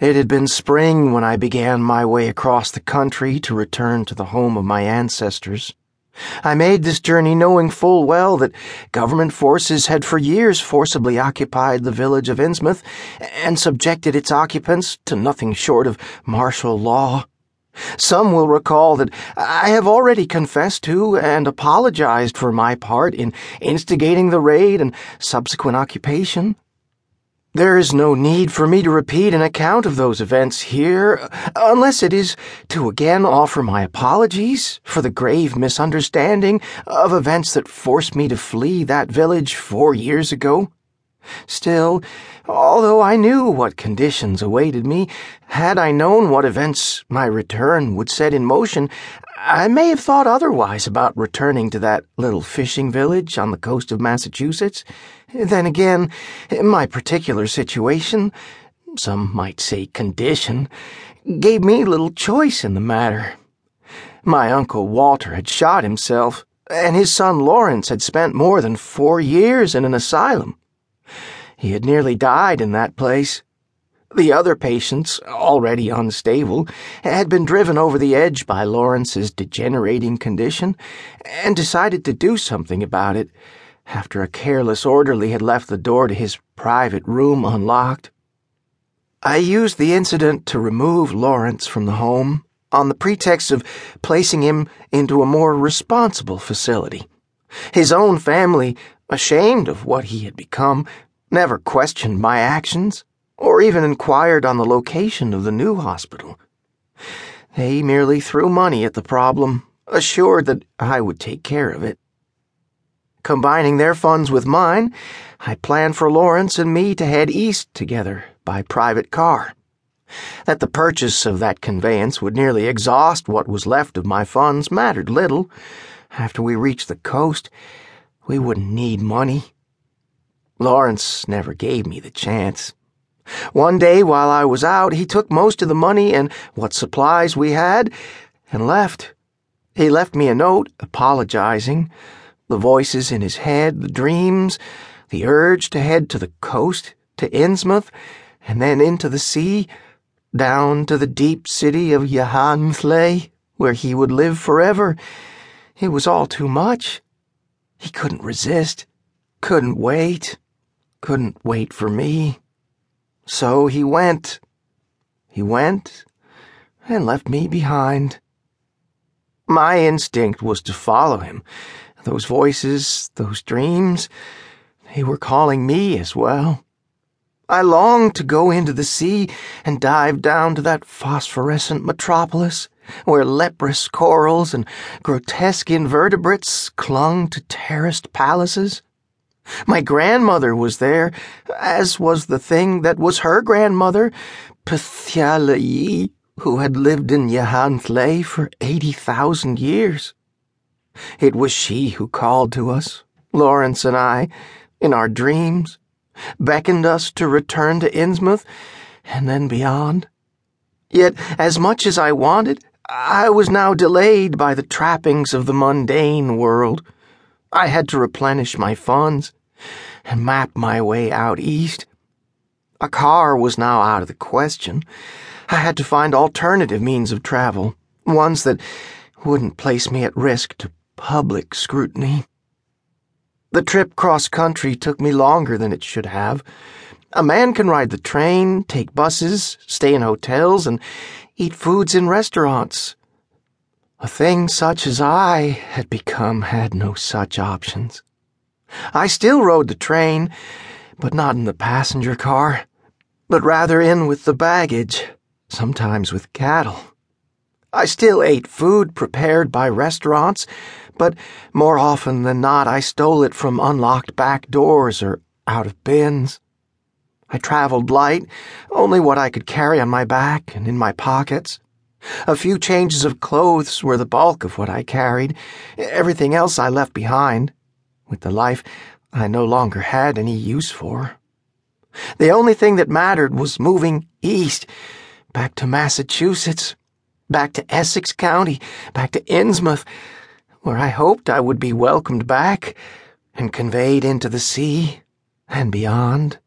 It had been spring when I began my way across the country to return to the home of my ancestors. I made this journey knowing full well that government forces had for years forcibly occupied the village of Innsmouth and subjected its occupants to nothing short of martial law. Some will recall that I have already confessed to and apologized for my part in instigating the raid and subsequent occupation. There is no need for me to repeat an account of those events here, unless it is to again offer my apologies for the grave misunderstanding of events that forced me to flee that village four years ago. Still, although I knew what conditions awaited me, had I known what events my return would set in motion, I may have thought otherwise about returning to that little fishing village on the coast of Massachusetts. Then again, my particular situation, some might say condition, gave me little choice in the matter. My uncle Walter had shot himself, and his son Lawrence had spent more than four years in an asylum. He had nearly died in that place. The other patients, already unstable, had been driven over the edge by Lawrence's degenerating condition and decided to do something about it after a careless orderly had left the door to his private room unlocked. I used the incident to remove Lawrence from the home on the pretext of placing him into a more responsible facility. His own family, ashamed of what he had become, never questioned my actions or even inquired on the location of the new hospital. They merely threw money at the problem, assured that I would take care of it. Combining their funds with mine, I planned for Lawrence and me to head east together by private car. That the purchase of that conveyance would nearly exhaust what was left of my funds mattered little. After we reached the coast, we wouldn't need money. Lawrence never gave me the chance. One day while I was out, he took most of the money and what supplies we had and left. He left me a note apologizing. The voices in his head, the dreams, the urge to head to the coast, to Innsmouth, and then into the sea, down to the deep city of Y'ha-nthlei, where he would live forever. It was all too much. He couldn't resist, couldn't wait, couldn't wait for me. So he went. He went and left me behind. My instinct was to follow him. Those voices, those dreams, they were calling me as well. I longed to go into the sea and dive down to that phosphorescent metropolis where leprous corals and grotesque invertebrates clung to terraced palaces. My grandmother was there, as was the thing that was her grandmother, Pth'thya-l'yi, who had lived in Y'ha-nthlei for 80,000 years. It was she who called to us, Lawrence and I, in our dreams, beckoned us to return to Innsmouth and then beyond. Yet, as much as I wanted, I was now delayed by the trappings of the mundane world. I had to replenish my funds and map my way out east. A car was now out of the question. I had to find alternative means of travel, ones that wouldn't place me at risk to public scrutiny. The trip cross country took me longer than it should have. A man can ride the train, take buses, stay in hotels, and eat foods in restaurants. A thing such as I had become had no such options. I still rode the train, but not in the passenger car, but rather in with the baggage, sometimes with cattle. I still ate food prepared by restaurants, but more often than not I stole it from unlocked back doors or out of bins. I traveled light, only what I could carry on my back and in my pockets. A few changes of clothes were the bulk of what I carried. Everything else I left behind, with the life I no longer had any use for. The only thing that mattered was moving east, back to Massachusetts, back to Essex County, back to Innsmouth, where I hoped I would be welcomed back and conveyed into the sea and beyond.